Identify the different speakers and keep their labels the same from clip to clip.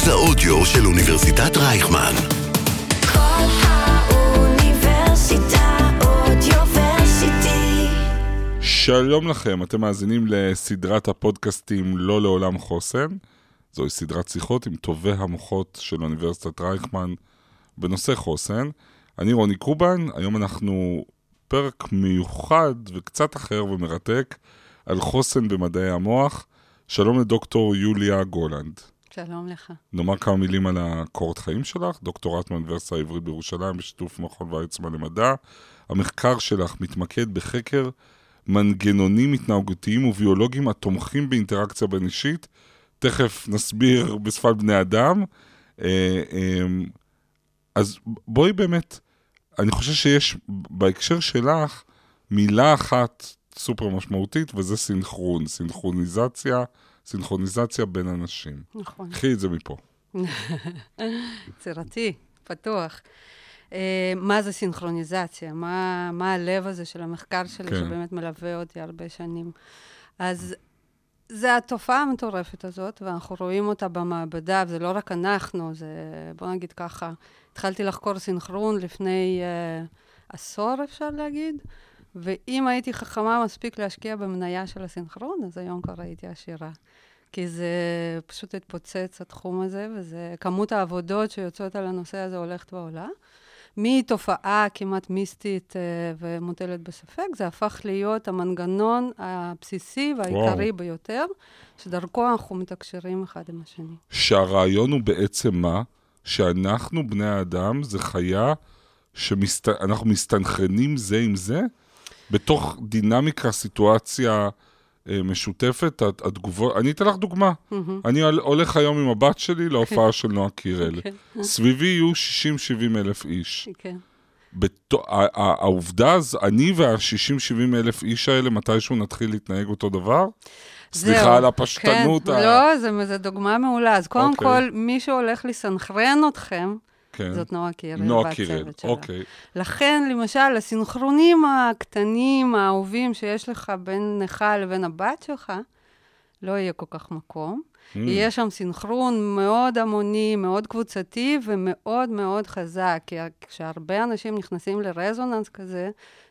Speaker 1: מרכז האודיו של אוניברסיטת רייכמן.
Speaker 2: כל האוניברסיטה אודיוורסיטי.
Speaker 3: שלום לכם, אתם מאזינים לסדרת הפודקאסטים לא לעולם חוסן. זוהי סדרת שיחות עם טובי המוחות של אוניברסיטת רייכמן בנושא חוסן. אני רוני קובן, היום אנחנו פרק מיוחד וקצת אחר ומרתק על חוסן במדעי המוח. שלום לדוקטור יוליה גולנד.
Speaker 4: שלום לך.
Speaker 3: נאמר כמה מילים על הקורות חיים שלך, דוקטורט מהאוניברסיטה העברית בירושלים בשיתוף מכון ויצמן למדע. המחקר שלך מתמקד בחקר מנגנונים התנהגותיים וביולוגיים התומכים באינטראקציה בין אישית. תכף נסביר בשפת בני אדם. אה, אה, אז בואי באמת, אני חושב שיש בהקשר שלך מילה אחת סופר משמעותית, וזה סינכרון, סינכרוניזציה, סינכרוניזציה בין אנשים.
Speaker 4: נכון.
Speaker 3: קחי את זה מפה.
Speaker 4: יצירתי, פתוח. אה, מה זה סינכרוניזציה? מה, מה הלב הזה של המחקר שלי,
Speaker 3: כן.
Speaker 4: שבאמת מלווה אותי הרבה שנים? אז זה התופעה המטורפת הזאת, ואנחנו רואים אותה במעבדה, וזה לא רק אנחנו, זה, בוא נגיד ככה, התחלתי לחקור סינכרון לפני uh, עשור, אפשר להגיד, ואם הייתי חכמה מספיק להשקיע במניה של הסינכרון, אז היום כבר הייתי עשירה. כי זה פשוט התפוצץ, התחום הזה, וזה כמות העבודות שיוצאות על הנושא הזה הולכת ועולה. מתופעה כמעט מיסטית אה, ומוטלת בספק, זה הפך להיות המנגנון הבסיסי והעיקרי
Speaker 3: וואו.
Speaker 4: ביותר, שדרכו אנחנו מתקשרים אחד עם השני.
Speaker 3: שהרעיון הוא בעצם מה? שאנחנו, בני האדם, זה חיה שאנחנו מסתנכרנים זה עם זה, בתוך דינמיקה, סיטואציה אה, משותפת, הת- התגובות... אני אתן לך דוגמה. אני הול- הולך היום עם הבת שלי להופעה של נועה קירל.
Speaker 4: כן.
Speaker 3: סביבי יהיו 60-70 אלף איש.
Speaker 4: כן.
Speaker 3: ה- ה- העובדה, אני וה-60-70 אלף איש האלה, מתישהו נתחיל להתנהג אותו דבר? סליחה על הפשטנות.
Speaker 4: כן,
Speaker 3: ה-
Speaker 4: לא, זה דוגמה מעולה. אז קודם
Speaker 3: אוקיי.
Speaker 4: כל, מי שהולך לסנכרן אתכם,
Speaker 3: כן.
Speaker 4: זאת נועה קירל
Speaker 3: נועה קירל. אוקיי.
Speaker 4: לכן, למשל, הסינכרונים הקטנים, האהובים שיש לך בינך לבין הבת שלך, לא יהיה כל כך מקום.
Speaker 3: Mm.
Speaker 4: יהיה שם סינכרון מאוד המוני, מאוד קבוצתי ומאוד מאוד חזק. כי כשהרבה אנשים נכנסים לרזוננס כזה,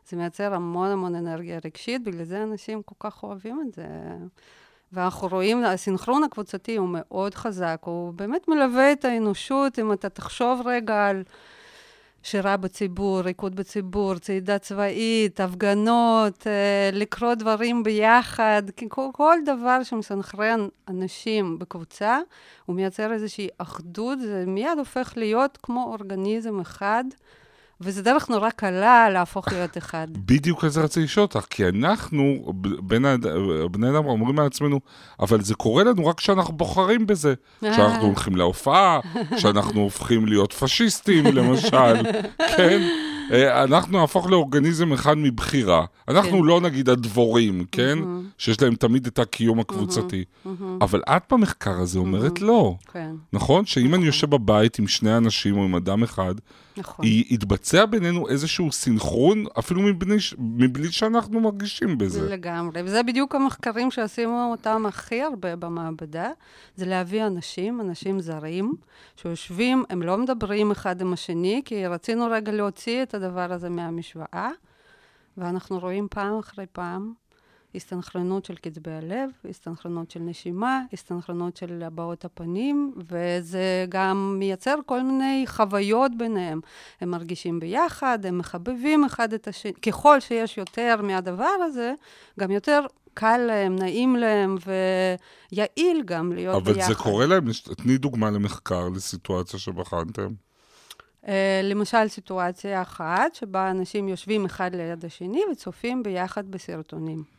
Speaker 4: זה מייצר המון המון אנרגיה רגשית, בגלל זה אנשים כל כך אוהבים את זה. ואנחנו רואים, הסינכרון הקבוצתי הוא מאוד חזק, הוא באמת מלווה את האנושות, אם אתה תחשוב רגע על שירה בציבור, ריקוד בציבור, צעידה צבאית, הפגנות, אה, לקרוא דברים ביחד, כל, כל דבר שמסנכרן אנשים בקבוצה, הוא מייצר איזושהי אחדות, זה מיד הופך להיות כמו אורגניזם אחד, וזה דרך נורא קלה להפוך להיות אחד.
Speaker 3: בדיוק על זה רציתי לשאול אותך, כי אנחנו, ב- בין האד- בני אדם אומרים לעצמנו, אבל זה קורה לנו רק כשאנחנו בוחרים בזה. כשאנחנו הולכים להופעה, כשאנחנו הופכים להיות פשיסטים, למשל, כן? אה, אנחנו נהפוך לאורגניזם אחד מבחירה. אנחנו
Speaker 4: כן.
Speaker 3: לא נגיד הדבורים, כן? שיש להם תמיד את הקיום הקבוצתי. אבל את במחקר הזה אומרת לא.
Speaker 4: כן,
Speaker 3: נכון? שאם אני יושב בבית עם שני אנשים או עם אדם אחד,
Speaker 4: נכון.
Speaker 3: י- יתבצע בינינו איזשהו סינכרון, אפילו מבלי, מבלי שאנחנו מרגישים בזה.
Speaker 4: לגמרי, וזה בדיוק המחקרים שעשינו אותם הכי הרבה במעבדה, זה להביא אנשים, אנשים זרים, שיושבים, הם לא מדברים אחד עם השני, כי רצינו רגע להוציא את הדבר הזה מהמשוואה, ואנחנו רואים פעם אחרי פעם הסתנכרנות של קצבי הלב, הסתנכרנות של נשימה, הסתנכרנות של הבעות הפנים, וזה גם מייצר כל מיני חוויות ביניהם. הם מרגישים ביחד, הם מחבבים אחד את השני. ככל שיש יותר מהדבר הזה, גם יותר קל להם, נעים להם, ויעיל גם להיות
Speaker 3: אבל
Speaker 4: ביחד.
Speaker 3: זה קורה להם, תני דוגמה למחקר, לסיטואציה שבחנתם.
Speaker 4: Uh, למשל, סיטואציה אחת, שבה אנשים יושבים אחד ליד השני וצופים ביחד בסרטונים.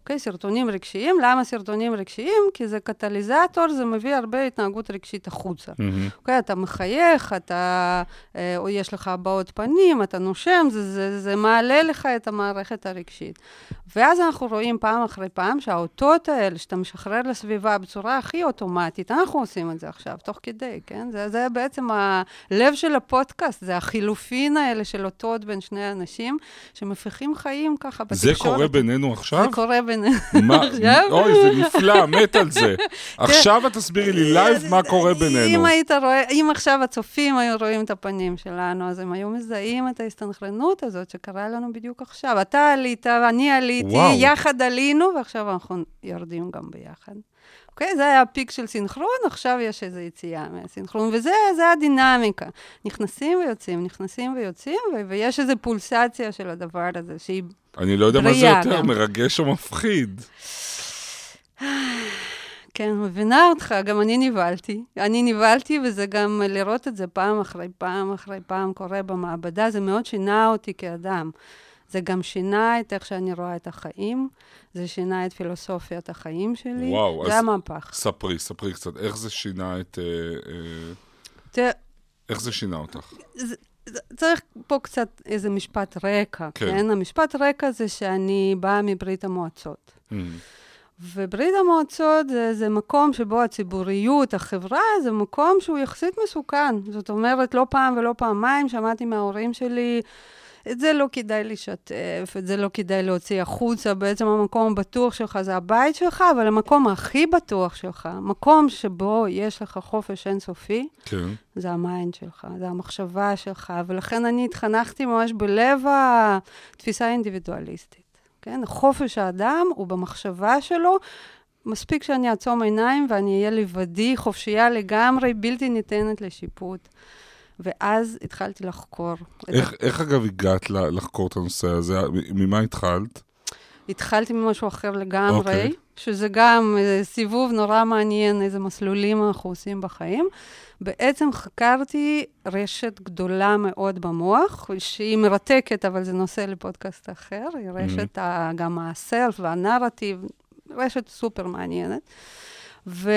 Speaker 4: אוקיי, סרטונים רגשיים. למה סרטונים רגשיים? כי זה קטליזטור, זה מביא הרבה התנהגות רגשית החוצה. אוקיי, אתה מחייך, אתה, אה, או יש לך הבעות פנים, אתה נושם, זה, זה, זה מעלה לך את המערכת הרגשית. ואז אנחנו רואים פעם אחרי פעם שהאותות האלה, שאתה משחרר לסביבה בצורה הכי אוטומטית, אנחנו עושים את זה עכשיו, תוך כדי, כן? זה, זה בעצם הלב של הפודקאסט, זה החילופין האלה של אותות בין שני אנשים, שמפיחים חיים ככה
Speaker 3: זה
Speaker 4: בתקשורת.
Speaker 3: קורה בינינו עכשיו?
Speaker 4: זה קורה בינינו
Speaker 3: מה,
Speaker 4: עכשיו.
Speaker 3: אוי, זה נפלא, מת על זה. עכשיו את תסבירי לי live מה קורה
Speaker 4: אם
Speaker 3: בינינו.
Speaker 4: היית רואה, אם עכשיו הצופים היו רואים את הפנים שלנו, אז הם היו מזהים את ההסתנכרנות הזאת שקרה לנו בדיוק עכשיו. אתה עלית, אני עליתי. יחד עלינו, ועכשיו אנחנו יורדים גם ביחד. אוקיי? זה היה ה peak של סינכרון, עכשיו יש איזו יציאה מהסינכרון, וזה זה הדינמיקה. נכנסים ויוצאים, נכנסים ויוצאים, ו- ויש איזו פולסציה של הדבר הזה, שהיא
Speaker 3: אני לא יודע מה זה יותר,
Speaker 4: גם.
Speaker 3: מרגש או מפחיד.
Speaker 4: כן, מבינה אותך, גם אני נבהלתי. אני נבהלתי, וזה גם לראות את זה פעם אחרי פעם אחרי פעם קורה במעבדה, זה מאוד שינה אותי כאדם. זה גם שינה את איך שאני רואה את החיים, זה שינה את פילוסופיית החיים שלי.
Speaker 3: וואו,
Speaker 4: זה
Speaker 3: אז-
Speaker 4: המהפך.
Speaker 3: ספרי, ספרי קצת, איך זה שינה את... אה, אה,
Speaker 4: תראה,
Speaker 3: איך זה שינה אותך?
Speaker 4: זה- צריך פה קצת איזה משפט רקע,
Speaker 3: כן.
Speaker 4: כן? המשפט רקע זה שאני באה מברית המועצות.
Speaker 3: Mm,
Speaker 4: וברית המועצות זה, זה מקום שבו הציבוריות, החברה, זה מקום שהוא יחסית מסוכן. זאת אומרת, לא פעם ולא פעמיים שמעתי מההורים שלי, את זה לא כדאי לשתף, את זה לא כדאי להוציא החוצה, בעצם המקום הבטוח שלך זה הבית שלך, אבל המקום הכי בטוח שלך, מקום שבו יש לך חופש אינסופי,
Speaker 3: כן.
Speaker 4: זה ה mind שלך, זה המחשבה שלך, ולכן אני התחנכתי ממש בלב התפיסה האינדיבידואליסטית. כן? חופש האדם הוא במחשבה שלו. מספיק שאני אעצום עיניים ואני אהיה לבדי, חופשייה לגמרי, בלתי ניתנת לשיפוט. ואז התחלתי לחקור. את
Speaker 3: איך, איך אגב הגעת לחקור את הנושא הזה? ממה התחלת?
Speaker 4: התחלתי ממשהו אחר לגמרי,
Speaker 3: אוקיי.
Speaker 4: okay. שזה גם אה, סיבוב נורא מעניין, איזה מסלולים אנחנו עושים בחיים. בעצם חקרתי רשת גדולה מאוד במוח, שהיא מרתקת, אבל זה נושא לפודקאסט אחר, היא רשת ה, גם הסלף והנרטיב, רשת סופר מעניינת. ו,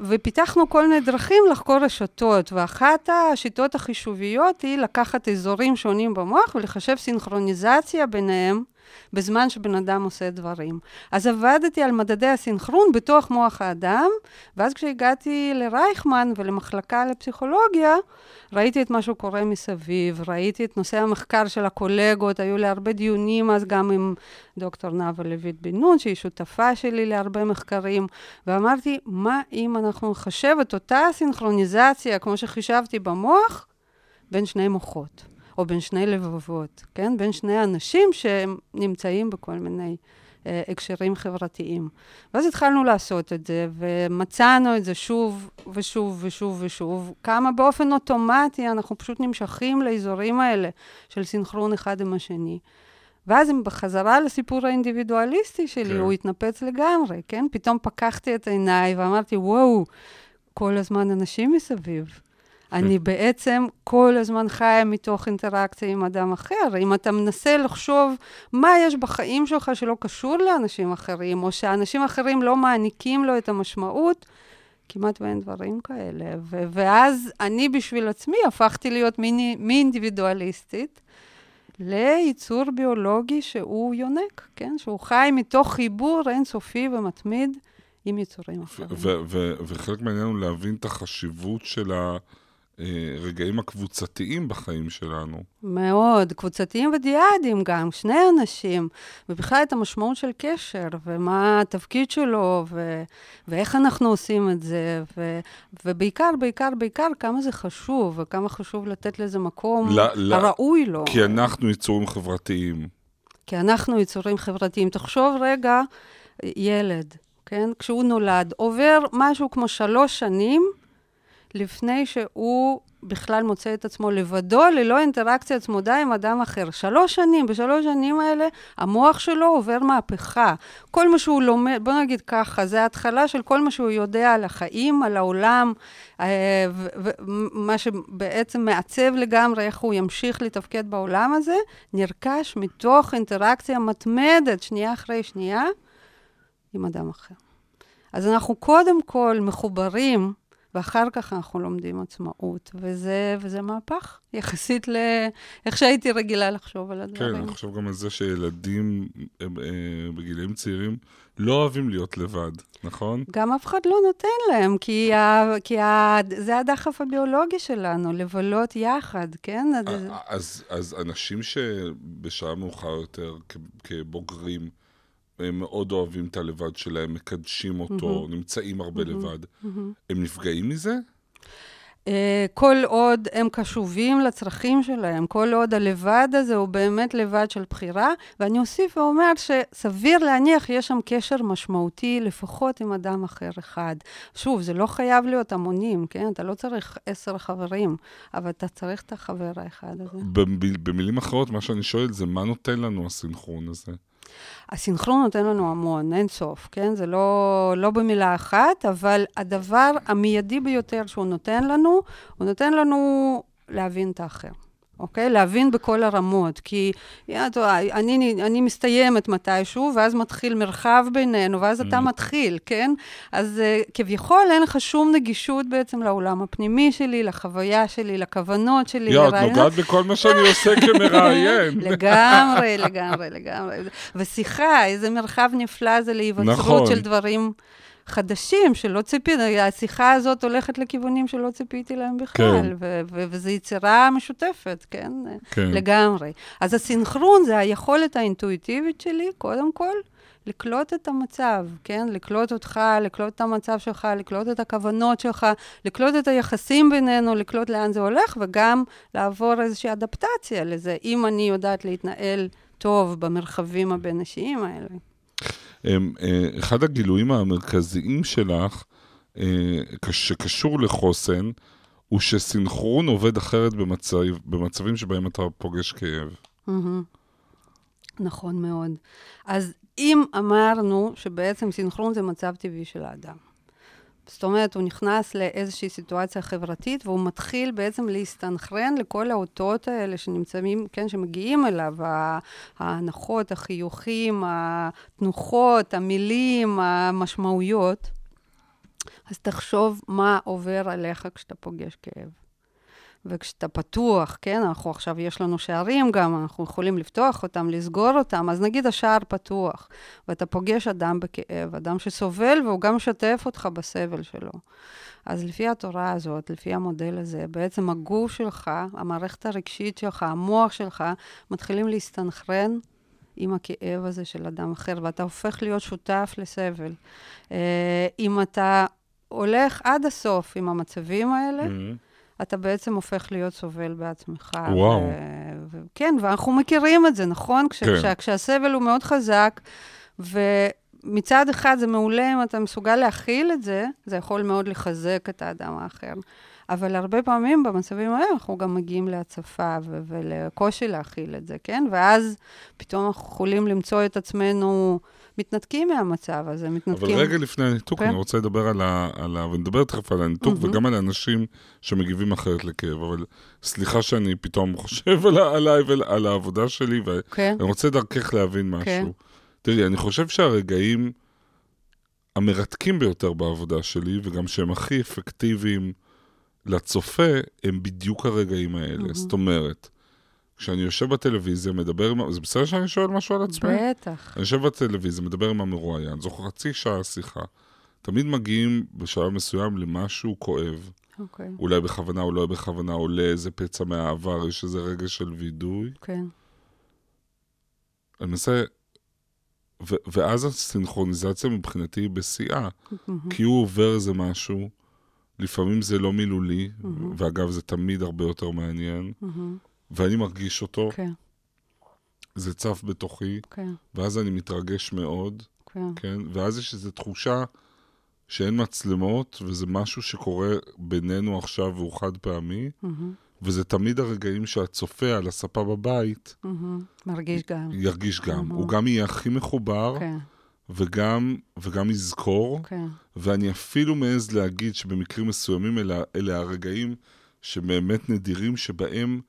Speaker 4: ופיתחנו כל מיני דרכים לחקור רשתות, ואחת השיטות החישוביות היא לקחת אזורים שונים במוח ולחשב סינכרוניזציה ביניהם בזמן שבן אדם עושה דברים. אז עבדתי על מדדי הסינכרון בתוך מוח האדם, ואז כשהגעתי לרייכמן ולמחלקה לפסיכולוגיה, ראיתי את מה שקורה מסביב, ראיתי את נושא המחקר של הקולגות, היו לי הרבה דיונים אז גם עם דוקטור נאוה לויט בן נון, שהיא שותפה שלי להרבה מחקרים, ואמרתי, מה אם אנחנו נחשב את אותה סינכרוניזציה, כמו שחישבתי במוח, בין שני מוחות, או בין שני לבבות, כן? בין שני אנשים שהם נמצאים בכל מיני אה, הקשרים חברתיים. ואז התחלנו לעשות את זה, ומצאנו את זה שוב ושוב ושוב ושוב. כמה באופן אוטומטי אנחנו פשוט נמשכים לאזורים האלה של סינכרון אחד עם השני. ואז אם בחזרה לסיפור האינדיבידואליסטי שלי,
Speaker 3: כן.
Speaker 4: הוא התנפץ לגמרי, כן? פתאום פקחתי את עיניי ואמרתי, וואו, כל הזמן אנשים מסביב. אני בעצם כל הזמן חיה מתוך אינטראקציה עם אדם אחר. אם אתה מנסה לחשוב מה יש בחיים שלך שלא קשור לאנשים אחרים, או שאנשים אחרים לא מעניקים לו את המשמעות, כמעט ואין דברים כאלה. ו- ואז אני בשביל עצמי הפכתי להיות מיני- מאינדיבידואליסטית ליצור ביולוגי שהוא יונק, כן? שהוא חי מתוך חיבור אינסופי ומתמיד עם יצורים אחרים.
Speaker 3: ו- ו- וחלק מהעניין הוא להבין את החשיבות של הרגעים הקבוצתיים בחיים שלנו.
Speaker 4: מאוד, קבוצתיים ודיאדים גם, שני אנשים, ובכלל את המשמעות של קשר, ומה התפקיד שלו, ו- ואיך אנחנו עושים את זה, ו- ובעיקר, בעיקר, בעיקר, כמה זה חשוב, וכמה חשוב לתת לזה מקום
Speaker 3: ל-
Speaker 4: הראוי לו.
Speaker 3: כי אנחנו יצורים חברתיים.
Speaker 4: כי אנחנו יצורים חברתיים. תחשוב רגע, ילד, כן? כשהוא נולד, עובר משהו כמו שלוש שנים לפני שהוא בכלל מוצא את עצמו לבדו, ללא אינטראקציה צמודה עם אדם אחר. שלוש שנים, בשלוש שנים האלה, המוח שלו עובר מהפכה. כל מה שהוא לומד, בוא נגיד ככה, זה ההתחלה של כל מה שהוא יודע על החיים, על העולם, אה, ומה שבעצם מעצב לגמרי איך הוא ימשיך לתפקד בעולם הזה, נרכש מתוך אינטראקציה מתמדת, שנייה אחרי שנייה, עם אדם אחר. אז אנחנו קודם כל מחוברים, ואחר כך אנחנו לומדים עצמאות, וזה, וזה מהפך, יחסית לאיך שהייתי רגילה לחשוב על
Speaker 3: כן,
Speaker 4: הדברים.
Speaker 3: אני חושב גם על זה שילדים אה, אה, בגילאים צעירים לא אוהבים להיות לבד, נכון?
Speaker 4: גם אף אחד לא נותן להם, כי, ה, כי ה, זה הדחף הביולוגי שלנו, לבלות יחד, כן? אז-
Speaker 3: אז, אז אנשים שבשעה מאוחר יותר, כ- כבוגרים, הם מאוד אוהבים את הלבד שלהם, מקדשים אותו, נמצאים הרבה לבד. הם נפגעים מזה?
Speaker 4: אה, כל עוד הם קשובים לצרכים שלהם, כל עוד הלבד הזה הוא באמת לבד של בחירה, ואני אוסיף ואומר שסביר להניח יש שם קשר משמעותי לפחות עם אדם אחר אחד. שוב, זה לא חייב להיות המונים, כן? אתה לא צריך עשר חברים, אבל אתה צריך את החבר האחד הזה.
Speaker 3: במ- במילים אחרות, מה שאני שואל זה מה נותן לנו הסינכרון הזה?
Speaker 4: הסינכרון נותן לנו המון, אין סוף, כן? זה לא, לא במילה אחת, אבל הדבר המיידי ביותר שהוא נותן לנו, הוא נותן לנו להבין את האחר. אוקיי? להבין בכל הרמות, כי אתה יודע, אני, אני מסתיימת מתישהו, ואז מתחיל מרחב בינינו, ואז אתה מתחיל, כן? אז uh, כביכול אין לך שום נגישות בעצם לעולם הפנימי שלי, לחוויה שלי, לכוונות שלי.
Speaker 3: יא, את. נוגעת בכל מה שאני עושה כמראיין.
Speaker 4: לגמרי, לגמרי, לגמרי. ושיחה, איזה מרחב נפלא זה להיווצרות
Speaker 3: נכון.
Speaker 4: של דברים חדשים שלא ציפיתי. השיחה הזאת הולכת לכיוונים שלא ציפיתי להם בכלל,
Speaker 3: כן.
Speaker 4: ו- ו- וזו יצירה משותפת, כן?
Speaker 3: כן.
Speaker 4: לגמרי. אז הסינכרון זה היכולת האינטואיטיבית שלי, קודם כל, לקלוט את המצב, כן? לקלוט אותך, לקלוט את המצב שלך, לקלוט את הכוונות שלך, לקלוט את היחסים בינינו, לקלוט לאן זה הולך, וגם לעבור איזושהי אדפטציה לזה, אם אני יודעת להתנהל טוב במרחבים הבין-אישיים האלה.
Speaker 3: אה, אחד הגילויים המרכזיים שלך, אה, קש- שקשור לחוסן, הוא שסינכרון עובד אחרת במצב, במצבים שבהם אתה פוגש כאב.
Speaker 4: נכון מאוד. אז אם אמרנו שבעצם סינכרון זה מצב טבעי של האדם, זאת אומרת, הוא נכנס לאיזושהי סיטואציה חברתית, והוא מתחיל בעצם להסתנכרן לכל האותות האלה שנמצאים, כן, שמגיעים אליו, ההנחות, החיוכים, התנוחות, המילים, המשמעויות. אז תחשוב מה עובר עליך כשאתה פוגש כאב. וכשאתה פתוח, כן, אנחנו עכשיו, יש לנו שערים גם, אנחנו יכולים לפתוח אותם, לסגור אותם, אז נגיד השער פתוח, ואתה פוגש אדם בכאב, אדם שסובל והוא גם משתף אותך בסבל שלו. אז לפי התורה הזאת, לפי המודל הזה, בעצם הגוף שלך, המערכת הרגשית שלך, המוח שלך, מתחילים להסתנכרן עם הכאב הזה של אדם אחר, ואתה הופך להיות שותף לסבל. אה, אם אתה הולך עד הסוף עם המצבים האלה, אתה בעצם הופך להיות סובל בעצמך.
Speaker 3: וואו.
Speaker 4: ו- ו- כן, ואנחנו מכירים את זה, נכון? כש-
Speaker 3: כן.
Speaker 4: כשה- כשהסבל הוא מאוד חזק, ומצד אחד זה מעולה אם אתה מסוגל להכיל את זה, זה יכול מאוד לחזק את האדם האחר. אבל הרבה פעמים במצבים האלה אנחנו גם מגיעים להצפה ו- ולקושי להכיל את זה, כן? ואז פתאום אנחנו יכולים למצוא את עצמנו מתנתקים מהמצב הזה,
Speaker 3: אבל
Speaker 4: מתנתקים...
Speaker 3: רגע לפני הניתוק,
Speaker 4: כן.
Speaker 3: אני רוצה לדבר על ה... על ה... ונדבר תכף על הניתוק,
Speaker 4: מהמם.
Speaker 3: וגם על האנשים שמגיבים אחרת לכאב, אבל סליחה שאני פתאום חושב על ה- עליי ועל העבודה שלי, ואני
Speaker 4: כן,
Speaker 3: רוצה דרכך להבין משהו.
Speaker 4: כן.
Speaker 3: תראי, אני חושב שהרגעים המרתקים ביותר בעבודה שלי, וגם שהם הכי אפקטיביים לצופה, הם בדיוק הרגעים האלה. זאת אומרת, כשאני יושב בטלוויזיה, מדבר עם... זה בסדר שאני שואל משהו על עצמי?
Speaker 4: בטח.
Speaker 3: אני יושב בטלוויזיה, מדבר עם המרואיין, זו חצי שעה שיחה. תמיד מגיעים בשלב מסוים למשהו כואב.
Speaker 4: אוקיי,
Speaker 3: אולי בכוונה, אולי לא בכוונה, עולה איזה פצע מהעבר, יש איזה רגע של וידוי.
Speaker 4: כן.
Speaker 3: אני מנסה... ו- ואז הסינכרוניזציה מבחינתי היא בשיאה.
Speaker 4: מהמם.
Speaker 3: כי הוא עובר איזה משהו, לפעמים זה לא מילולי, ואגב, זה תמיד הרבה יותר מעניין,
Speaker 4: מהמם.
Speaker 3: ואני מרגיש אותו,
Speaker 4: כן,
Speaker 3: זה צף בתוכי,
Speaker 4: כן,
Speaker 3: ואז אני מתרגש מאוד.
Speaker 4: כן.
Speaker 3: כן? ואז יש איזו תחושה שאין מצלמות, וזה משהו שקורה בינינו עכשיו והוא חד פעמי,
Speaker 4: מהמם,
Speaker 3: וזה תמיד הרגעים שהצופה על הספה בבית
Speaker 4: מהמם. מרגיש גם.
Speaker 3: ירגיש גם.
Speaker 4: מהמם.
Speaker 3: הוא גם יהיה הכי מחובר,
Speaker 4: כן,
Speaker 3: וגם, וגם יזכור,
Speaker 4: כן.
Speaker 3: ואני אפילו מעז להגיד שבמקרים מסוימים אלה, אלה הרגעים שבאמת נדירים, שבהם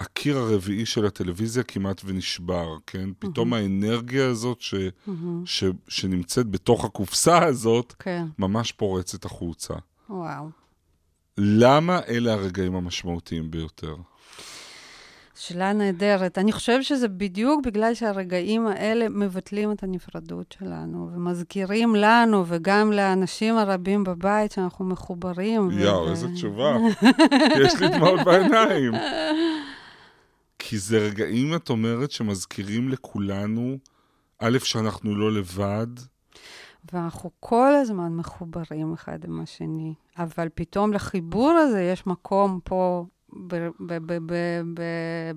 Speaker 3: הקיר הרביעי של הטלוויזיה כמעט ונשבר, כן? פתאום האנרגיה הזאת ש,
Speaker 4: מהמם.
Speaker 3: ש, שנמצאת בתוך הקופסה הזאת,
Speaker 4: כן,
Speaker 3: ממש פורצת החוצה.
Speaker 4: וואו.
Speaker 3: למה אלה הרגעים המשמעותיים ביותר?
Speaker 4: שאלה נהדרת. אני חושבת שזה בדיוק בגלל שהרגעים האלה מבטלים את הנפרדות שלנו, ומזכירים לנו וגם לאנשים הרבים בבית שאנחנו מחוברים.
Speaker 3: יואו,
Speaker 4: ו-
Speaker 3: איזה תשובה. יש לי דמעות בעיניים. כי זה רגעים, את אומרת, שמזכירים לכולנו א', שאנחנו לא לבד,
Speaker 4: ואנחנו כל הזמן מחוברים אחד עם השני, אבל פתאום לחיבור הזה יש מקום פה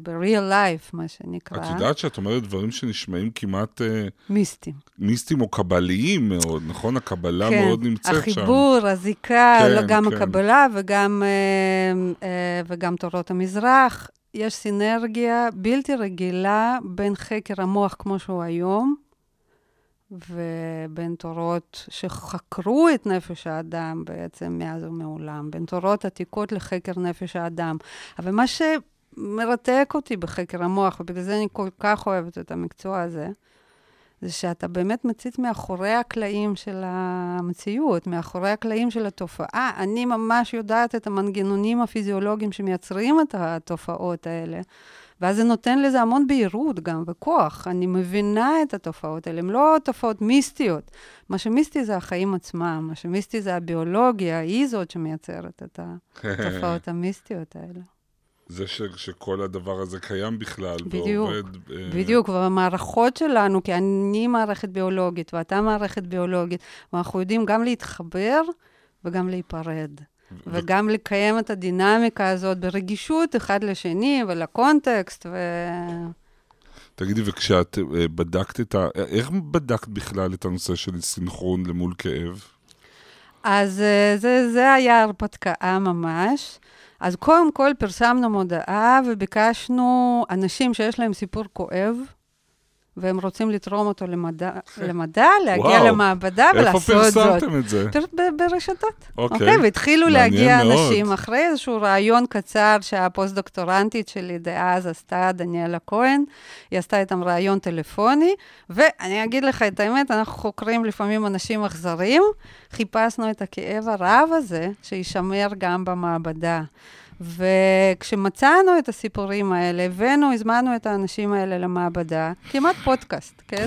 Speaker 4: ב-real life, מה שנקרא.
Speaker 3: את יודעת שאת אומרת דברים שנשמעים כמעט אה,
Speaker 4: מיסטיים.
Speaker 3: מיסטיים או קבליים מאוד, נכון? הקבלה
Speaker 4: כן,
Speaker 3: מאוד נמצאת שם.
Speaker 4: החיבור, הזיקה,
Speaker 3: כן,
Speaker 4: גם
Speaker 3: כן.
Speaker 4: הקבלה וגם, אה, אה, וגם תורות המזרח. יש סינרגיה בלתי רגילה בין חקר המוח כמו שהוא היום, ובין תורות שחקרו את נפש האדם בעצם מאז ומעולם, בין תורות עתיקות לחקר נפש האדם. אבל מה שמרתק אותי בחקר המוח, ובגלל זה אני כל כך אוהבת את המקצוע הזה, זה שאתה באמת מציץ מאחורי הקלעים של המציאות, מאחורי הקלעים של התופעה. אני ממש יודעת את המנגנונים הפיזיולוגיים שמייצרים את התופעות האלה, ואז זה נותן לזה המון בהירות גם, וכוח. אני מבינה את התופעות האלה, הן לא תופעות מיסטיות. מה שמיסטי זה החיים עצמם, מה שמיסטי זה הביולוגיה, היא זאת שמייצרת את התופעות המיסטיות האלה.
Speaker 3: זה ש, שכל הדבר הזה קיים בכלל,
Speaker 4: בדיוק,
Speaker 3: ועובד... אה,
Speaker 4: בדיוק, והמערכות שלנו, כי אני מערכת ביולוגית ואתה מערכת ביולוגית, ואנחנו יודעים גם להתחבר וגם להיפרד. וגם לקיים את הדינמיקה הזאת ברגישות אחד לשני ולקונטקסט, ו...
Speaker 3: תגידי, וכשאת אה, בדקת את ה... איך בדקת בכלל את הנושא של סינכרון למול כאב?
Speaker 4: אז אה, זה, זה היה הרפתקה ממש. אז קודם כל פרסמנו מודעה וביקשנו אנשים שיש להם סיפור כואב, והם רוצים לתרום אותו למדע, למדע להגיע
Speaker 3: וואו.
Speaker 4: למעבדה
Speaker 3: איפה
Speaker 4: ולעשות זאת.
Speaker 3: פרסמתם את זה?
Speaker 4: פר- ב- ברשתות.
Speaker 3: אוקיי.
Speaker 4: אוקיי, והתחילו
Speaker 3: מעניין
Speaker 4: להגיע
Speaker 3: מאוד.
Speaker 4: אנשים אחרי איזשהו ראיון קצר שהפוסט-דוקטורנטית שלי דאז עשתה, דניאלה כהן, היא עשתה איתם ראיון טלפוני, ואני אגיד לך את האמת, אנחנו חוקרים לפעמים אנשים אכזרים, חיפשנו את הכאב הרב הזה, שישמר גם במעבדה. וכשמצאנו את הסיפורים האלה, הבאנו, הזמנו את האנשים האלה למעבדה, כמעט פודקאסט, כן?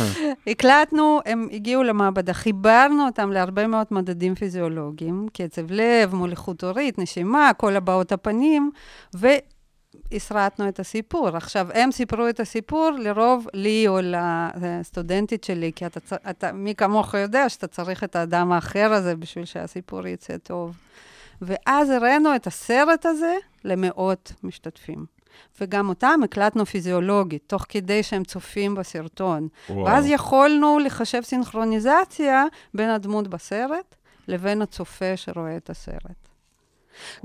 Speaker 4: הקלטנו, הם הגיעו למעבדה, חיברנו אותם להרבה מאוד מדדים פיזיולוגיים, קצב לב, מוליכות הורית, נשימה, כל הבעות הפנים, והסרטנו את הסיפור. עכשיו, הם סיפרו את הסיפור לרוב לי או לסטודנטית שלי, כי אתה, אתה, מי כמוך יודע שאתה צריך את האדם האחר הזה בשביל שהסיפור יצא טוב. ואז הראינו את הסרט הזה למאות משתתפים. וגם אותם הקלטנו פיזיולוגית, תוך כדי שהם צופים בסרטון.
Speaker 3: וואו.
Speaker 4: ואז יכולנו לחשב סינכרוניזציה בין הדמות בסרט לבין הצופה שרואה את הסרט.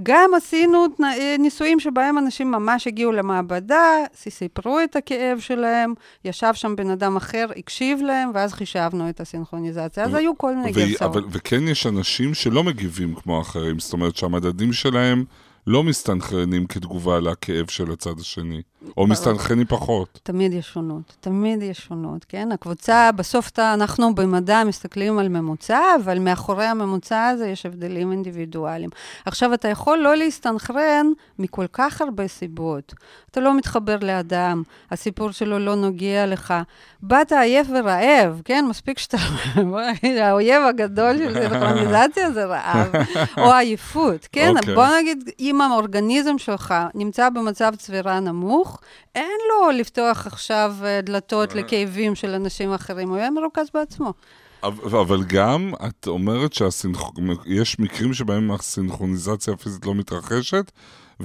Speaker 4: גם עשינו תנא- ניסויים שבהם אנשים ממש הגיעו למעבדה, סיפרו את הכאב שלהם, ישב שם בן אדם אחר, הקשיב להם, ואז חישבנו את הסינכרוניזציה. אז היו כל מיני גרסאות.
Speaker 3: וכן יש אנשים שלא מגיבים כמו האחרים, זאת אומרת שהמדדים שלהם לא מסתנכרנים כתגובה לכאב של הצד השני, או מסתנכרנים פחות.
Speaker 4: תמיד יש שונות, תמיד יש שונות, כן? הקבוצה, בסוף אתה, אנחנו במדע מסתכלים על ממוצע, אבל מאחורי הממוצע הזה יש הבדלים אינדיבידואליים. עכשיו, אתה יכול לא להסתנכרן מכל כך הרבה סיבות. אתה לא מתחבר לאדם, הסיפור שלו לא נוגע לך. באת עייף ורעב, כן? מספיק שאתה... האויב הגדול של סינכרוניזציה זה רעב, או עייפות, כן?
Speaker 3: אוקיי.
Speaker 4: בוא נגיד, אם האורגניזם שלך נמצא במצב צבירה נמוך, אין לו לפתוח עכשיו אה, דלתות לכאבים של אנשים אחרים, הוא יהיה מרוכז בעצמו.
Speaker 3: אבל גם, את אומרת שיש מקרים שבהם הסינכרוניזציה הפיזית לא מתרחשת,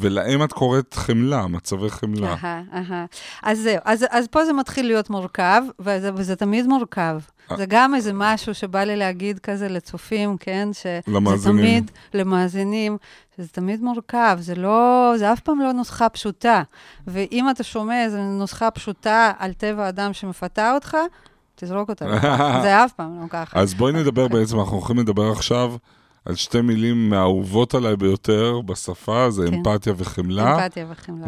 Speaker 3: ולהם את קוראת חמלה, מצבי חמלה.
Speaker 4: אהה, אהה. אז זהו, אז, אז פה זה מתחיל להיות מורכב, וזה, וזה תמיד מורכב.
Speaker 3: אה.
Speaker 4: זה גם איזה משהו שבא לי להגיד כזה לצופים, כן? שזה
Speaker 3: למאזינים.
Speaker 4: תמיד, למאזינים, שזה תמיד מורכב, זה לא, זה אף פעם לא נוסחה פשוטה. ואם אתה שומע איזו נוסחה פשוטה על טבע האדם שמפתה אותך, תזרוק אותה. זה אף פעם לא ככה.
Speaker 3: אז בואי נדבר בעצם, אנחנו הולכים לדבר עכשיו על שתי מילים מהאהובות עליי ביותר בשפה, זה
Speaker 4: כן.
Speaker 3: אמפתיה וחמלה.
Speaker 4: אמפתיה וחמלה.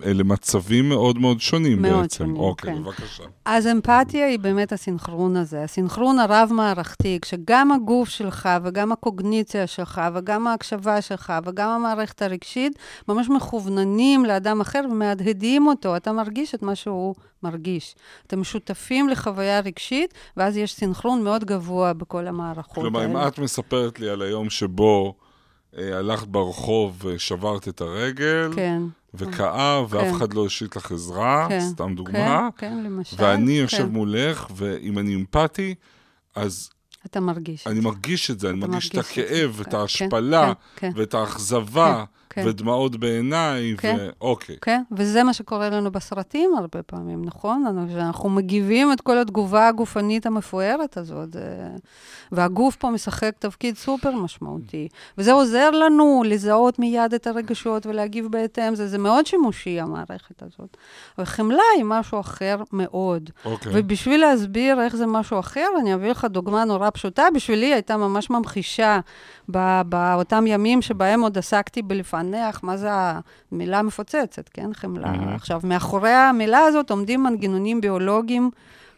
Speaker 3: ואלה מצבים מאוד מאוד שונים
Speaker 4: מאוד
Speaker 3: בעצם.
Speaker 4: שונים,
Speaker 3: אוקיי,
Speaker 4: כן.
Speaker 3: בבקשה.
Speaker 4: אז אמפתיה היא באמת הסינכרון הזה, הסינכרון הרב-מערכתי, כשגם הגוף שלך וגם הקוגניציה שלך וגם ההקשבה שלך וגם המערכת הרגשית ממש מכווננים לאדם אחר ומהדהדים אותו, אתה מרגיש את מה שהוא מרגיש. אתם משותפים לחוויה רגשית, ואז יש סינכרון מאוד גבוה בכל המערכות
Speaker 3: כלומר,
Speaker 4: האלה.
Speaker 3: אם את מספרת לי על היום שבו אה, הלכת ברחוב, אה, שברת את הרגל,
Speaker 4: כן.
Speaker 3: וכאב, ואף
Speaker 4: כן.
Speaker 3: אחד לא הושיט לך עזרה,
Speaker 4: כן,
Speaker 3: סתם דוגמה.
Speaker 4: כן, כן, למשל.
Speaker 3: ואני יושב
Speaker 4: כן.
Speaker 3: מולך, ואם אני אמפתי, אז
Speaker 4: אתה מרגיש.
Speaker 3: אני מרגיש את זה, אני מרגיש את
Speaker 4: מרגיש את
Speaker 3: הכאב,
Speaker 4: כן,
Speaker 3: את ההשפלה,
Speaker 4: כן, כן.
Speaker 3: ואת האכזבה,
Speaker 4: כן.
Speaker 3: ודמעות בעיניי,
Speaker 4: כן.
Speaker 3: ואוקיי.
Speaker 4: כן, וזה מה שקורה לנו בסרטים הרבה פעמים, נכון? אנחנו- מגיבים את כל התגובה הגופנית המפוארת הזאת, והגוף פה משחק תפקיד סופר משמעותי. וזה עוזר לנו לזהות מיד את הרגשות ולהגיב בהתאם, זה, זה מאוד שימושי, המערכת הזאת. וחמלה היא משהו אחר מאוד.
Speaker 3: אוקיי.
Speaker 4: ובשביל להסביר איך זה משהו אחר, אני אביא לך דוגמה נורא פשוטה. בשבילי הייתה ממש ממחישה באותם ימים שבהם עוד עסקתי בלפענח מה זה המילה המפוצצת, כן? חמלה.
Speaker 3: מהמם.
Speaker 4: עכשיו, מאחורי המילה הזאת עומדים מנגנונים ביולוגיים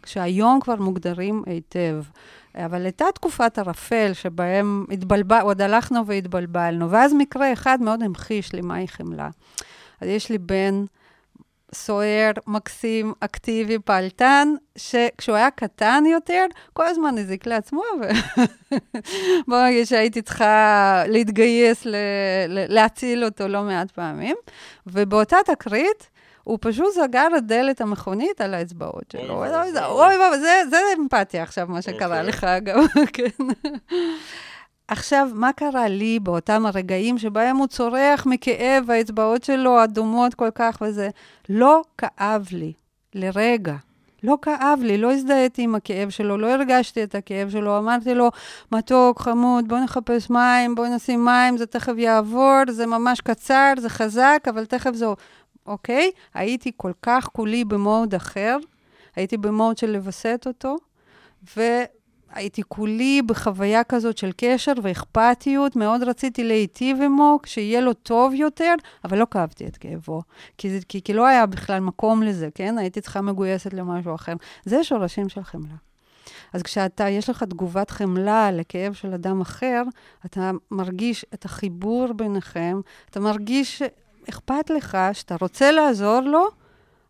Speaker 4: שהיום כבר מוגדרים היטב. אבל הייתה תקופת ערפל שבהם התבלבל, עוד הלכנו והתבלבלנו, ואז מקרה אחד מאוד המחיש לי מהי חמלה. אז יש לי בן סוער, מקסים, אקטיבי, פעלתן, שכשהוא היה קטן יותר, כל הזמן הזיק לעצמו, ובוא נגיד שהייתי צריכה להתגייס, ל- להציל אותו לא מעט פעמים. ובאותה תקרית, הוא פשוט סגר את דלת המכונית על האצבעות שלו. אוי ואבוי, זה אמפתיה עכשיו, מה שקרה
Speaker 3: אוקיי.
Speaker 4: לך, אגב, כן. עכשיו, מה קרה לי באותם הרגעים שבהם הוא צורח מכאב, והאצבעות שלו אדומות כל כך וזה? לא כאב לי, לרגע. לא כאב לי, לא הזדהיתי עם הכאב שלו, לא הרגשתי את הכאב שלו, אמרתי לו, מתוק, חמוד, בוא נחפש מים, בוא נשים מים, זה תכף יעבור, זה ממש קצר, זה חזק, אבל תכף זה... אוקיי? הייתי כל כך כולי במוד אחר, הייתי במוד של לווסת אותו, והייתי כולי בחוויה כזאת של קשר ואכפתיות, מאוד רציתי להיטיב עמו, שיהיה לו טוב יותר, אבל לא כאבתי את כאבו. כי, זה, כי, כי לא היה בכלל מקום לזה, כן? הייתי צריכה מגויסת למשהו אחר. זה שורשים של חמלה. אז כשאתה, יש לך תגובת חמלה לכאב של אדם אחר, אתה מרגיש את החיבור ביניכם, אתה מרגיש שאכפת לך, שאתה רוצה לעזור לו,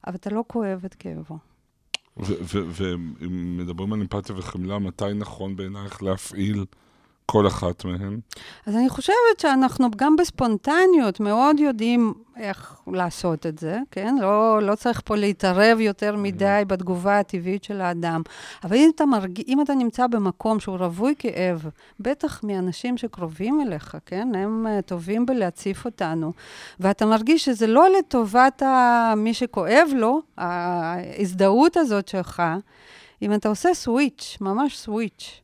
Speaker 4: אבל אתה לא כואב את כאבו.
Speaker 3: ומדברים על אמפתיה וחמלה, מתי נכון בעינייך להפעיל כל אחת מהן?
Speaker 4: אז אני חושבת שאנחנו גם בספונטניות מאוד יודעים איך לעשות את זה, כן? לא, לא צריך פה להתערב יותר מדי בתגובה הטבעית של האדם. אבל אם אתה, מרג... אם אתה נמצא במקום שהוא רווי כאב, בטח מאנשים שקרובים אליך, כן? הם אה, טובים בלהציף אותנו, ואתה מרגיש שזה לא לטובת ה... מי שכואב לו, ההזדהות הזאת שלך, אם אתה עושה סוויץ', ממש סוויץ',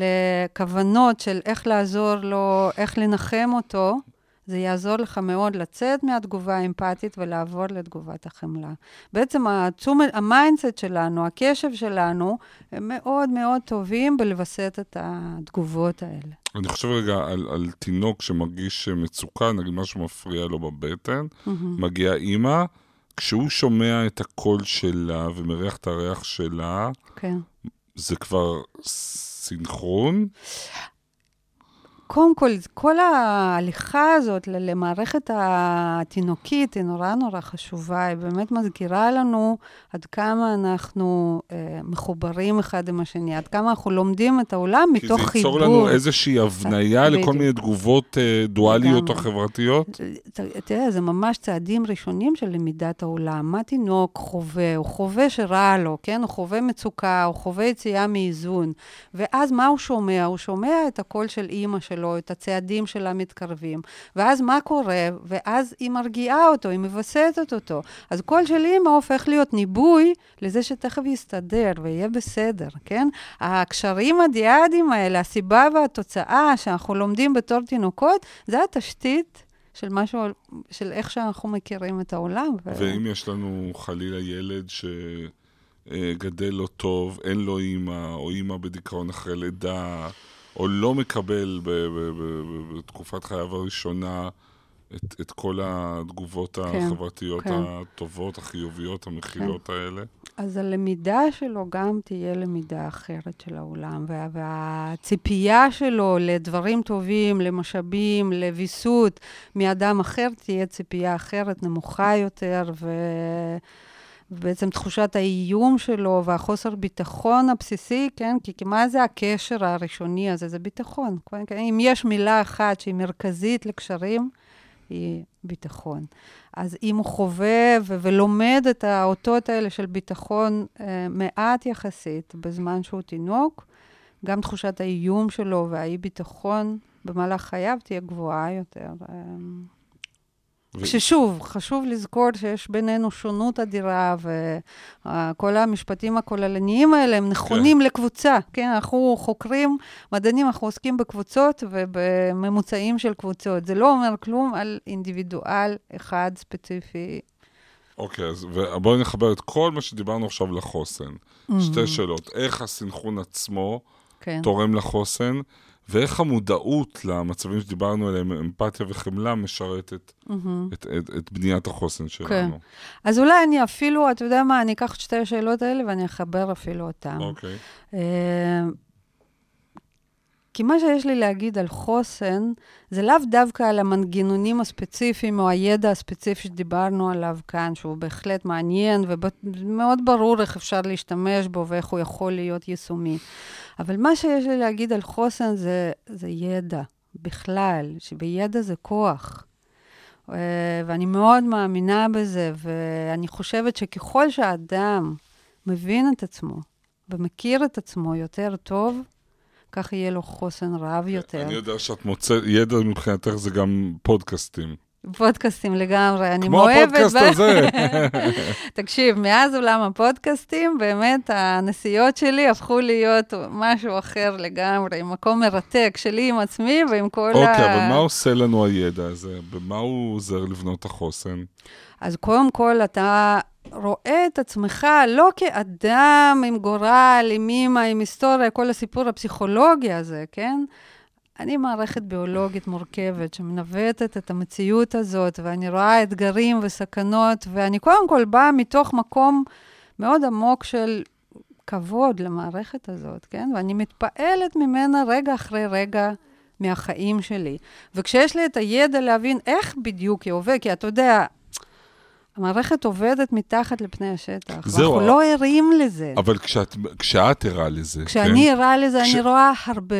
Speaker 4: לכוונות של איך לעזור לו, איך לנחם אותו, זה יעזור לך מאוד לצאת מהתגובה האמפתית ולעבור לתגובת החמלה. בעצם התשומת, ה mindset שלנו, הקשב שלנו, הם מאוד מאוד טובים בלווסת את התגובות האלה.
Speaker 3: אני חושב רגע על, על תינוק שמרגיש מצוקה, נגיד משהו מפריע לו בבטן, מגיעה אימא, כשהוא שומע את הקול שלה ומריח את הריח שלה,
Speaker 4: כן.
Speaker 3: זה כבר סינכרון?
Speaker 4: קודם כל, כל ההליכה הזאת למערכת התינוקית היא נורא נורא חשובה, היא באמת מזכירה לנו עד כמה אנחנו אה, מחוברים אחד עם השני, עד כמה אנחנו לומדים את העולם
Speaker 3: כי
Speaker 4: מתוך
Speaker 3: זה
Speaker 4: חיבור.
Speaker 3: ייצור לנו איזושהי הבניה לכל
Speaker 4: בדיוק.
Speaker 3: מיני תגובות אה, דואליות או. חברתיות?
Speaker 4: תראה, זה ממש צעדים ראשונים של למידת העולם. מה תינוק חווה? הוא חווה שרע לו, כן? הוא חווה מצוקה, הוא חווה יציאה מאיזון. ואז מה הוא שומע? הוא שומע את הקול של אימא שלו, את הצעדים שלה מתקרבים. ואז מה קורה? ואז היא מרגיעה אותו, היא מווסתת אותו. אז קול של אימא הופך להיות ניבוי לזה שתכף יסתדר ויהיה בסדר, כן? הקשרים הדיאדיים האלה, הסיבה והתוצאה שאנחנו לומדים בתור תינוקות, זה התשתית של משהו, של איך שאנחנו מכירים את העולם. ו...
Speaker 3: ואם יש לנו חלילה ילד שגדל לא טוב, אין לו אימא, או אימא בדיכאון אחרי לידה, או לא מקבל ב- ב- ב- ב- בתקופת חייו הראשונה את, את כל התגובות
Speaker 4: כן,
Speaker 3: החברתיות
Speaker 4: כן.
Speaker 3: הטובות, החיוביות, המכילות האלה.
Speaker 4: אז הלמידה שלו גם תהיה למידה אחרת של העולם, וה, והציפייה שלו לדברים טובים, למשאבים, לוויסות מאדם אחר, תהיה ציפייה אחרת, נמוכה יותר, ו... ובעצם תחושת האיום שלו והחוסר ביטחון הבסיסי, כן? כי, כי מה זה הקשר הראשוני הזה? זה ביטחון. כן? אם יש מילה אחת שהיא מרכזית לקשרים, היא ביטחון. אז אם הוא חווה ו- ולומד את האותות האלה של ביטחון אה, מעט יחסית בזמן שהוא תינוק, גם תחושת האיום שלו והאי-ביטחון במהלך חייו תהיה גבוהה יותר. אה, ששוב, חשוב לזכור שיש בינינו שונות אדירה, וכל המשפטים הכוללניים האלה הם נכונים כן. לקבוצה. כן, אנחנו חוקרים מדענים, אנחנו עוסקים בקבוצות ובממוצעים של קבוצות. זה לא אומר כלום על אינדיבידואל אחד ספציפי.
Speaker 3: אוקיי, אז בואי נחבר את כל מה שדיברנו עכשיו לחוסן. Mm-hmm. שתי שאלות, איך הסנכרון עצמו
Speaker 4: כן.
Speaker 3: תורם לחוסן, ואיך המודעות למצבים שדיברנו עליהם, אמפתיה וחמלה, משרתת
Speaker 4: Mm-hmm.
Speaker 3: את, את, את בניית החוסן שלנו.
Speaker 4: כן. אז אולי אני אפילו, אתה יודע מה, אני אקח את שתי השאלות האלה ואני אחבר אפילו אותן.
Speaker 3: אוקיי.
Speaker 4: אה, כי מה שיש לי להגיד על חוסן, זה לאו דווקא על המנגנונים הספציפיים או הידע הספציפי שדיברנו עליו כאן, שהוא בהחלט מעניין ומאוד ברור איך אפשר להשתמש בו ואיך הוא יכול להיות יישומי. אבל מה שיש לי להגיד על חוסן זה, זה ידע, בכלל, שבידע זה כוח. אה, ואני מאוד מאמינה בזה, ואני חושבת שככל שהאדם מבין את עצמו ומכיר את עצמו יותר טוב, כך יהיה לו חוסן רב יותר.
Speaker 3: אני יודע שאת מוצאת, ידע מבחינתך זה גם פודקאסטים.
Speaker 4: פודקאסטים לגמרי, אני
Speaker 3: כמו
Speaker 4: מאוהבת.
Speaker 3: הפודקאסט
Speaker 4: ב-
Speaker 3: הזה.
Speaker 4: תקשיב, מאז עולם הפודקאסטים, באמת הנסיעות שלי הפכו להיות משהו אחר לגמרי, מקום מרתק שלי עם עצמי ועם כל ה...
Speaker 3: אוקיי, אבל מה עושה לנו הידע הזה? במה הוא עוזר לבנות החוסן?
Speaker 4: אז קודם כל, אתה רואה את עצמך לא כאדם עם גורל, עם אימא, עם היסטוריה, כל הסיפור הפסיכולוגי הזה, כן? אני מערכת ביולוגית מורכבת שמנווטת את המציאות הזאת, ואני רואה אתגרים וסכנות, ואני קודם כל באה מתוך מקום מאוד עמוק של כבוד למערכת הזאת, כן? ואני מתפעלת ממנה רגע אחרי רגע מהחיים שלי. וכשיש לי את הידע להבין איך בדיוק היא עובדת, כי אתה יודע, המערכת עובדת מתחת לפני השטח.
Speaker 3: זהו,
Speaker 4: ואנחנו לא ערים לזה.
Speaker 3: אבל כשאת, כשאת ערה לזה,
Speaker 4: כשאני ערה לזה,
Speaker 3: כש-
Speaker 4: אני רואה הרבה,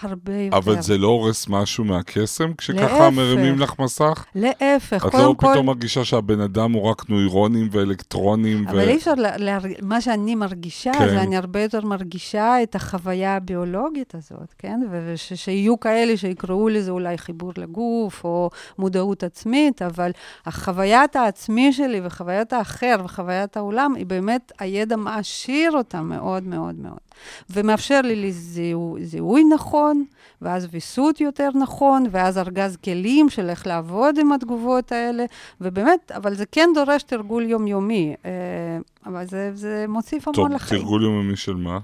Speaker 4: הרבה יותר.
Speaker 3: אבל זה לא הורס משהו מהקסם כשככה
Speaker 4: להפך.
Speaker 3: מרימים לך מסך?
Speaker 4: להפך,
Speaker 3: את לא
Speaker 4: כל...
Speaker 3: פתאום מרגישה שהבן אדם הוא רק נוירונים ואלקטרונים?
Speaker 4: אבל אי אפשר, לה, לה, מה שאני מרגישה,
Speaker 3: כן.
Speaker 4: כן. זה אני הרבה יותר מרגישה את החוויה הביולוגית הזאת, כן? ושיהיו כאלה שיקראו לזה אולי חיבור לגוף, או מודעות עצמית, אבל החוויית העצמי שלי וחוויית האחר וחוויית העולם, היא באמת, הידע מעשיר אותה מאוד מאוד מאוד. ומאפשר לי לזיהוי זיהוי נכון, ואז ויסות יותר נכון, ואז ארגז כלים של איך לעבוד עם התגובות האלה, ובאמת, אבל זה כן דורש תרגול יומיומי, אה, אבל זה, זה מוסיף המון
Speaker 3: טוב,
Speaker 4: לחיים.
Speaker 3: תרגול יוממי של מה?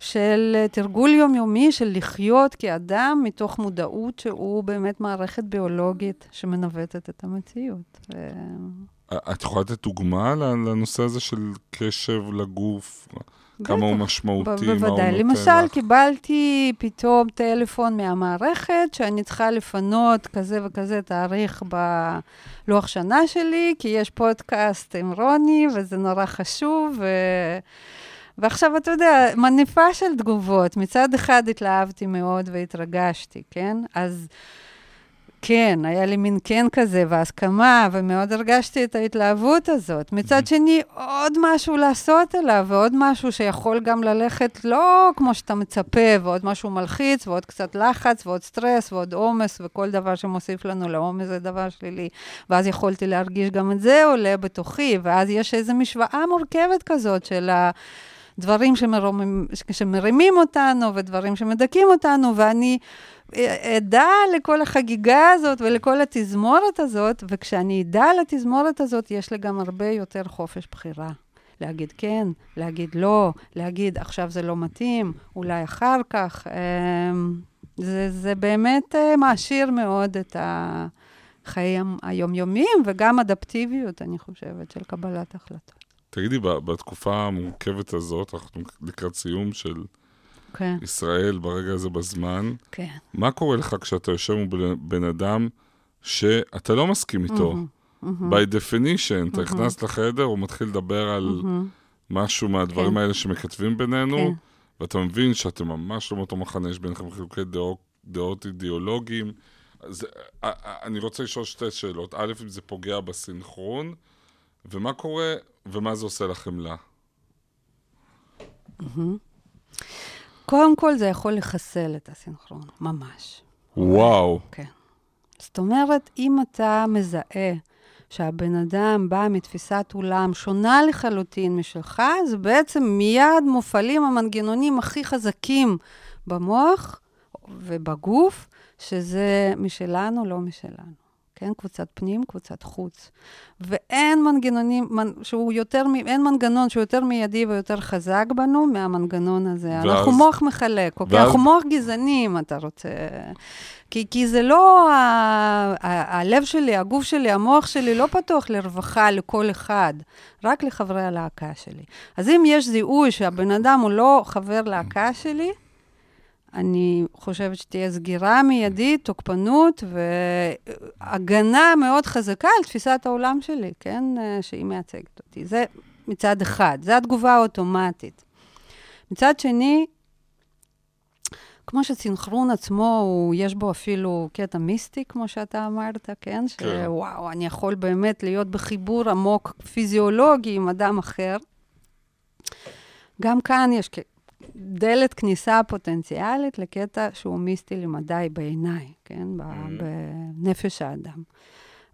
Speaker 4: של אה, תרגול יומיומי של לחיות כאדם מתוך מודעות שהוא באמת מערכת ביולוגית שמנווטת את המציאות. אה,
Speaker 3: את יכולה לתת דוגמה לנושא הזה של קשב לגוף? כמה הוא. משמעותי, מה הוא
Speaker 4: בוודאי.
Speaker 3: נותן
Speaker 4: למשל,
Speaker 3: לך?
Speaker 4: קיבלתי פתאום טלפון מהמערכת שאני צריכה לפנות כזה וכזה תאריך בלוח שנה שלי, כי יש פודקאסט עם רוני, וזה נורא חשוב. ו... ועכשיו, אתה יודע, מניפה של תגובות. מצד אחד התלהבתי מאוד והתרגשתי, כן? אז כן, היה לי מין כן כזה והסכמה, ומאוד הרגשתי את ההתלהבות הזאת. מצד שני, עוד משהו לעשות אליו, ועוד משהו שיכול גם ללכת לא כמו שאתה מצפה, ועוד משהו מלחיץ, ועוד קצת לחץ, ועוד סטרס, ועוד עומס, וכל דבר שמוסיף לנו לעומס זה דבר שלילי. ואז יכולתי להרגיש גם את זה עולה בתוכי, ואז יש איזו משוואה מורכבת כזאת של ה... דברים שמרומם, שמרימים אותנו ודברים שמדכאים אותנו, ואני עדה לכל החגיגה הזאת ולכל התזמורת הזאת, וכשאני אדע על התזמורת הזאת, יש לי גם הרבה יותר חופש בחירה. להגיד כן, להגיד לא, להגיד עכשיו זה לא מתאים, אולי אחר כך. אמ, זה, זה באמת אה, מעשיר מאוד את החיים היומיומיים, וגם אדפטיביות, אני חושבת, של קבלת החלטות.
Speaker 3: תגידי, בתקופה המורכבת הזאת, אנחנו לקראת סיום של
Speaker 4: כן,
Speaker 3: ישראל ברגע הזה בזמן,
Speaker 4: כן.
Speaker 3: מה קורה לך כשאתה יושב מול בן- אדם שאתה לא מסכים איתו,
Speaker 4: מהמם.
Speaker 3: by definition, אתה נכנס לחדר, הוא מתחיל לדבר על משהו מהדברים
Speaker 4: כן.
Speaker 3: האלה שמכתבים בינינו,
Speaker 4: כן.
Speaker 3: ואתה מבין שאתם ממש לא מאותו מחנה, יש ביניכם חילוקי דעות, דעות אידיאולוגיים. אז אני רוצה לשאול שתי שאלות. א', אם זה פוגע בסינכרון, ומה קורה, ומה זה עושה לחמלה?
Speaker 4: קודם כל, זה יכול לחסל את הסינכרון, ממש.
Speaker 3: וואו.
Speaker 4: כן. זאת אומרת, אם אתה מזהה שהבן אדם בא מתפיסת עולם שונה לחלוטין משלך, אז בעצם מיד מופעלים המנגנונים הכי חזקים במוח ובגוף, שזה משלנו, לא משלנו. כן? קבוצת פנים, קבוצת חוץ. ואין מנגנונים, מנ- שהוא יותר, מ- אין מנגנון שהוא יותר מיידי ויותר חזק בנו מהמנגנון הזה.
Speaker 3: ואז-
Speaker 4: אנחנו מוח מחלק, אוקיי?
Speaker 3: ואז-
Speaker 4: אנחנו מוח גזעני, אם אתה רוצה. כי, כי זה לא, ה, ה, הלב שלי, הגוף שלי, המוח שלי לא פתוח לרווחה לכל אחד, רק לחברי הלהקה שלי. אז אם יש זיהוי שהבן אדם הוא לא חבר להקה שלי, אני חושבת שתהיה סגירה מיידית, תוקפנות והגנה מאוד חזקה על תפיסת העולם שלי, כן? אה, שהיא מייצגת אותי. זה מצד אחד, זו התגובה האוטומטית. מצד שני, כמו שסינכרון עצמו, הוא, יש בו אפילו קטע מיסטי, כמו שאתה אמרת, כן?
Speaker 3: כן.
Speaker 4: שוואו, אני יכול באמת להיות בחיבור עמוק פיזיולוגי עם אדם אחר. גם כאן יש דלת כניסה פוטנציאלית לקטע שהוא מיסטי למדי בעיניי, כן? ב- בנפש האדם.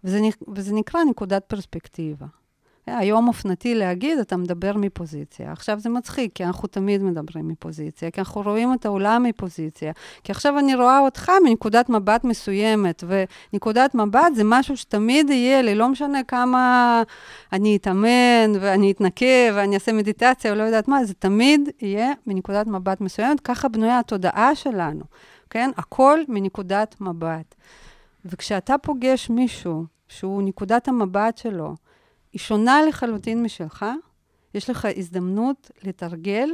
Speaker 4: וזה, וזה נקרא נקודת פרספקטיבה. היום אופנתי להגיד, אתה מדבר מפוזיציה. עכשיו זה מצחיק, כי אנחנו תמיד מדברים מפוזיציה, כי אנחנו רואים את העולם מפוזיציה. כי עכשיו אני רואה אותך מנקודת מבט מסוימת, ונקודת מבט זה משהו שתמיד יהיה לי, לא משנה כמה אני אתאמן, ואני אתנקה, ואני אעשה מדיטציה, או לא יודעת מה, זה תמיד יהיה מנקודת מבט מסוימת. ככה בנויה התודעה שלנו, כן? הכל מנקודת מבט. וכשאתה פוגש מישהו שהוא נקודת המבט שלו, היא שונה לחלוטין משלך, יש לך הזדמנות לתרגל,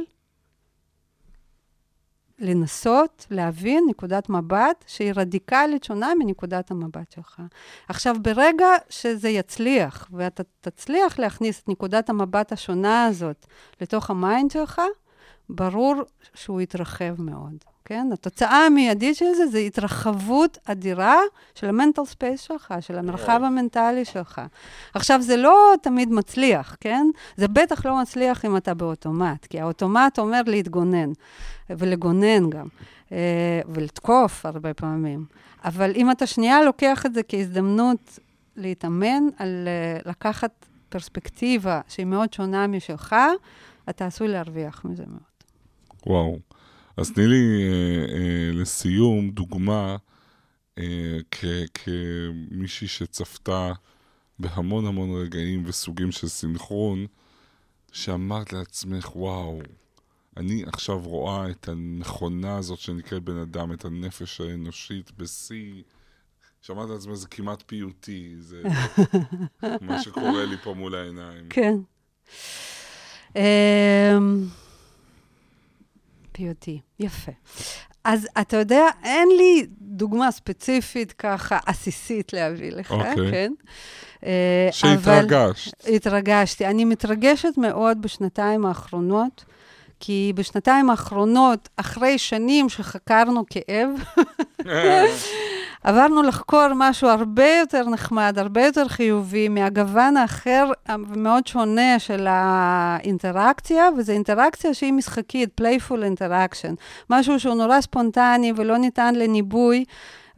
Speaker 4: לנסות, להבין נקודת מבט שהיא רדיקלית שונה מנקודת המבט שלך. עכשיו, ברגע שזה יצליח, ואתה תצליח להכניס את נקודת המבט השונה הזאת לתוך ה mind שלך, ברור שהוא יתרחב מאוד, כן? התוצאה המיידית של זה זה התרחבות אדירה של ה mental space שלך, של המרחב המנטלי שלך. עכשיו, זה לא תמיד מצליח, כן? זה בטח לא מצליח אם אתה באוטומט, כי האוטומט אומר להתגונן, ולגונן גם, אה, ולתקוף הרבה פעמים. אבל אם אתה שנייה לוקח את זה כהזדמנות להתאמן על אה, לקחת פרספקטיבה שהיא מאוד שונה משלך, אתה עשוי להרוויח מזה מאוד.
Speaker 3: וואו. אז תני לי אה, אה, לסיום דוגמה אה, כ- כמישהי שצפתה בהמון המון רגעים וסוגים של סינכרון, שאמרת לעצמך, וואו, אני עכשיו רואה את המכונה הזאת שנקראת בן אדם, את הנפש האנושית בשיא. שאמרת לעצמך, זה כמעט פיוטי, זה מה שקורה לי פה מול העיניים.
Speaker 4: כן. פיוטי, יפה. אז אתה יודע, אין לי דוגמה ספציפית ככה עסיסית להביא לך,
Speaker 3: אוקיי.
Speaker 4: כן? אה,
Speaker 3: שהתרגשת.
Speaker 4: אבל התרגשתי. אני מתרגשת מאוד בשנתיים האחרונות, כי בשנתיים האחרונות, אחרי שנים שחקרנו כאב, עברנו לחקור משהו הרבה יותר נחמד, הרבה יותר חיובי, מהגוון האחר ומאוד שונה של האינטראקציה, וזו אינטראקציה שהיא משחקית, playful interaction, משהו שהוא נורא ספונטני ולא ניתן לניבוי.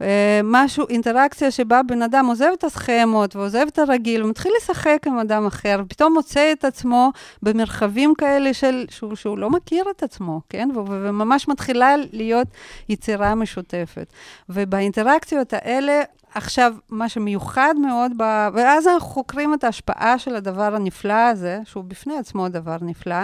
Speaker 4: אה, משהו, אינטראקציה שבה בן אדם עוזב את הסכמות ועוזב את הרגיל, ומתחיל לשחק עם אדם אחר, ופתאום מוצא את עצמו במרחבים כאלה של, שהוא, שהוא לא מכיר את עצמו, כן? ו- ו- וממש מתחילה להיות יצירה משותפת. ובאינטראקציות האלה, עכשיו, מה שמיוחד מאוד, ב... ואז אנחנו חוקרים את ההשפעה של הדבר הנפלא הזה, שהוא בפני עצמו דבר נפלא,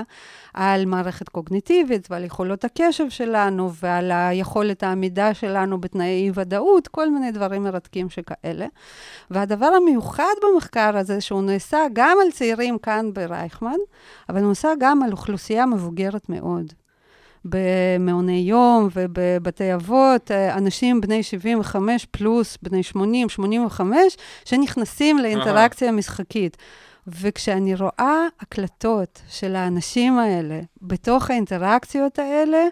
Speaker 4: על מערכת קוגניטיבית ועל יכולות הקשב שלנו ועל היכולת העמידה שלנו בתנאי אי-ודאות, כל מיני דברים מרתקים שכאלה. והדבר המיוחד במחקר הזה, שהוא נעשה גם על צעירים כאן ברייכמן, אבל הוא נעשה גם על אוכלוסייה מבוגרת מאוד. במעוני יום ובבתי אבות, אה, אנשים בני 75 פלוס, בני 80, 85, שנכנסים לאינטראקציה משחקית. וכשאני רואה הקלטות של האנשים האלה בתוך האינטראקציות האלה,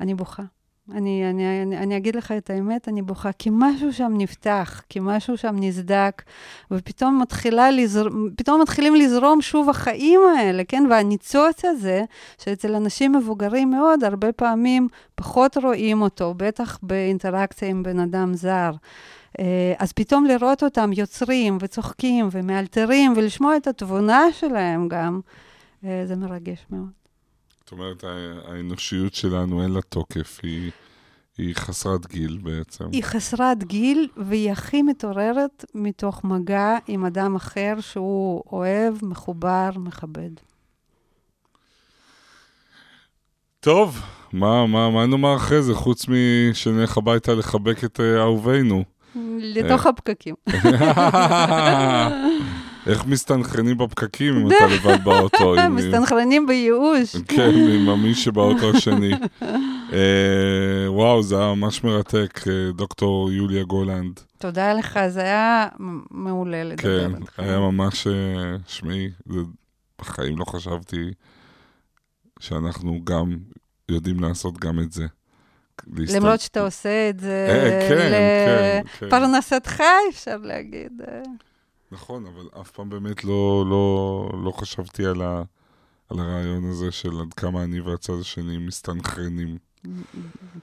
Speaker 4: אני בוכה. אני, אני, אני, אני אגיד לך את האמת, אני בוכה, כי משהו שם נפתח, כי משהו שם נסדק, ופתאום לזר... מתחילים לזרום שוב החיים האלה, כן? והניצוץ הזה, שאצל אנשים מבוגרים מאוד, הרבה פעמים פחות רואים אותו, בטח באינטראקציה עם בן אדם זר. אה, אז פתאום לראות אותם יוצרים וצוחקים ומאלתרים, ולשמוע את התבונה שלהם גם, אה, זה מרגש מאוד.
Speaker 3: אומרת, האנושיות שלנו אין לה תוקף, היא, היא חסרת גיל בעצם.
Speaker 4: היא חסרת גיל, והיא הכי מתעוררת מתוך מגע עם אדם אחר שהוא אוהב, מחובר, מכבד.
Speaker 3: טוב, מה, מה, מה נאמר אחרי זה, חוץ משנלך הביתה לחבק את אה, אהובינו?
Speaker 4: לתוך הפקקים.
Speaker 3: איך מסתנכרנים בפקקים אם אתה לבד באוטו?
Speaker 4: מסתנכרנים בייאוש.
Speaker 3: כן, עם המי שבאוטו השני. אה, וואו, זה היה ממש מרתק, אה, דוקטור יוליה גולנד.
Speaker 4: תודה לך, זה היה מעולה לדבר
Speaker 3: כן,
Speaker 4: איתך.
Speaker 3: היה ממש, אה, שמעי, זה- בחיים לא חשבתי שאנחנו גם יודעים לעשות גם את זה.
Speaker 4: למרות שאתה עושה את זה
Speaker 3: אה, כן, כן, כן.
Speaker 4: לפרנסתך, אפשר להגיד.
Speaker 3: נכון, אבל אף פעם באמת לא, לא, לא חשבתי על, ה, על הרעיון הזה של עד כמה אני והצד השני מסתנכרנים.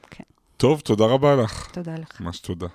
Speaker 4: כן,
Speaker 3: טוב, תודה רבה לך.
Speaker 4: תודה לך.
Speaker 3: ממש תודה.